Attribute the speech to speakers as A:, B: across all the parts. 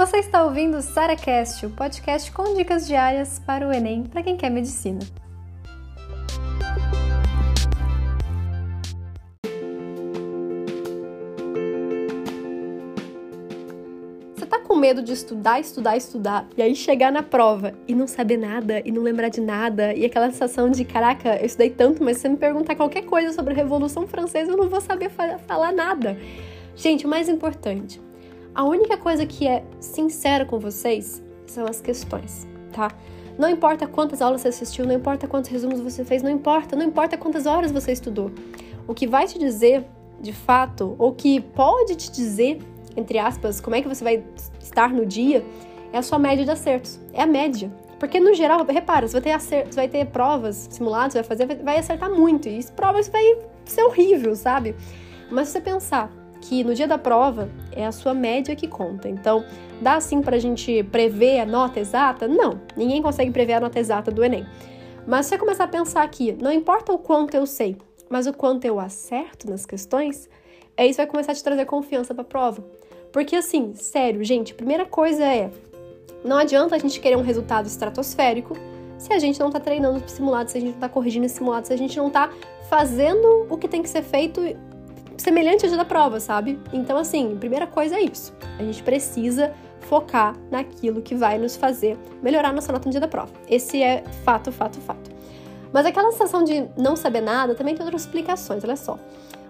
A: Você está ouvindo o SaraCast, o podcast com dicas diárias para o Enem para quem quer medicina. Você tá com medo de estudar, estudar, estudar e aí chegar na prova e não saber nada e não lembrar de nada e aquela sensação de caraca, eu estudei tanto, mas se você me perguntar qualquer coisa sobre a Revolução Francesa, eu não vou saber falar nada. Gente, o mais importante, a única coisa que é sincera com vocês são as questões, tá? Não importa quantas aulas você assistiu, não importa quantos resumos você fez, não importa, não importa quantas horas você estudou. O que vai te dizer, de fato, ou que pode te dizer, entre aspas, como é que você vai estar no dia, é a sua média de acertos. É a média. Porque no geral, repara, você vai ter, acer você vai ter provas, simulados, vai fazer, vai acertar muito. E provas vai ser horrível, sabe? Mas se você pensar, que no dia da prova é a sua média que conta. Então, dá assim para a gente prever a nota exata? Não, ninguém consegue prever a nota exata do Enem. Mas se você começar a pensar aqui, não importa o quanto eu sei, mas o quanto eu acerto nas questões, é isso vai começar a te trazer confiança para a prova. Porque assim, sério, gente, primeira coisa é, não adianta a gente querer um resultado estratosférico se a gente não está treinando simulado, se a gente não está corrigindo simulado, se a gente não está fazendo o que tem que ser feito semelhante ao dia da prova, sabe? Então, assim, primeira coisa é isso. A gente precisa focar naquilo que vai nos fazer melhorar nossa nota no dia da prova. Esse é fato, fato, fato. Mas aquela sensação de não saber nada também tem outras explicações, olha só.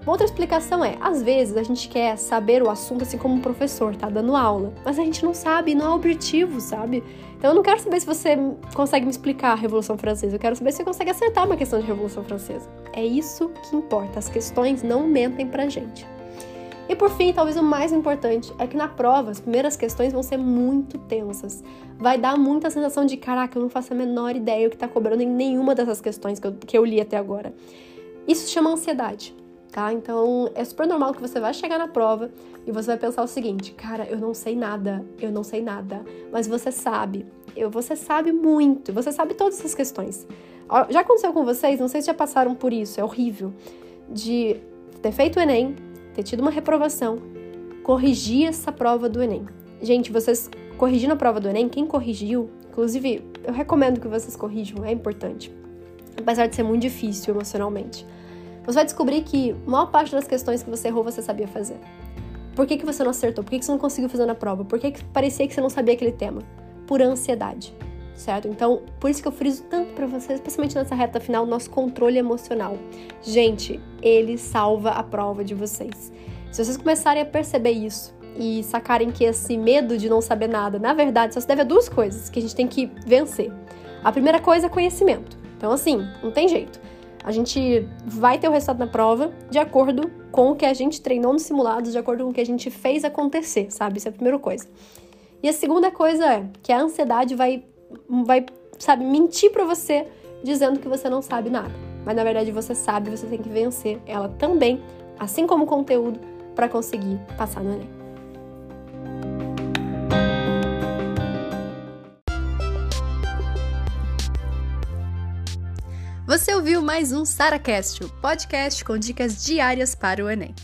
A: Uma outra explicação é, às vezes a gente quer saber o assunto assim como um professor tá dando aula, mas a gente não sabe, não é objetivo, sabe? Então eu não quero saber se você consegue me explicar a Revolução Francesa, eu quero saber se você consegue acertar uma questão de Revolução Francesa. É isso que importa, as questões não mentem pra gente. E por fim, talvez o mais importante é que na prova as primeiras questões vão ser muito tensas. Vai dar muita sensação de caraca, eu não faço a menor ideia o que tá cobrando em nenhuma dessas questões que eu, que eu li até agora. Isso chama ansiedade tá? Então é super normal que você vai chegar na prova e você vai pensar o seguinte: cara, eu não sei nada, eu não sei nada, mas você sabe, eu, você sabe muito, você sabe todas essas questões. Já aconteceu com vocês? Não sei se já passaram por isso, é horrível. De ter feito o Enem, ter tido uma reprovação, corrigir essa prova do Enem. Gente, vocês corrigindo a prova do Enem, quem corrigiu, inclusive, eu recomendo que vocês corrijam, é importante. Apesar de ser muito difícil emocionalmente. Você vai descobrir que a maior parte das questões que você errou você sabia fazer. Por que, que você não acertou? Por que, que você não conseguiu fazer na prova? Por que, que parecia que você não sabia aquele tema? Por ansiedade, certo? Então, por isso que eu friso tanto para vocês, especialmente nessa reta final, nosso controle emocional. Gente, ele salva a prova de vocês. Se vocês começarem a perceber isso e sacarem que esse medo de não saber nada, na verdade, só se deve a duas coisas que a gente tem que vencer. A primeira coisa é conhecimento. Então, assim, não tem jeito. A gente vai ter o resultado na prova de acordo com o que a gente treinou nos simulados, de acordo com o que a gente fez acontecer, sabe? Isso é a primeira coisa. E a segunda coisa é que a ansiedade vai, vai sabe, mentir para você dizendo que você não sabe nada. Mas na verdade você sabe, você tem que vencer ela também, assim como o conteúdo, para conseguir passar no Enem. Você ouviu mais um SaraCast, o podcast com dicas diárias para o Enem.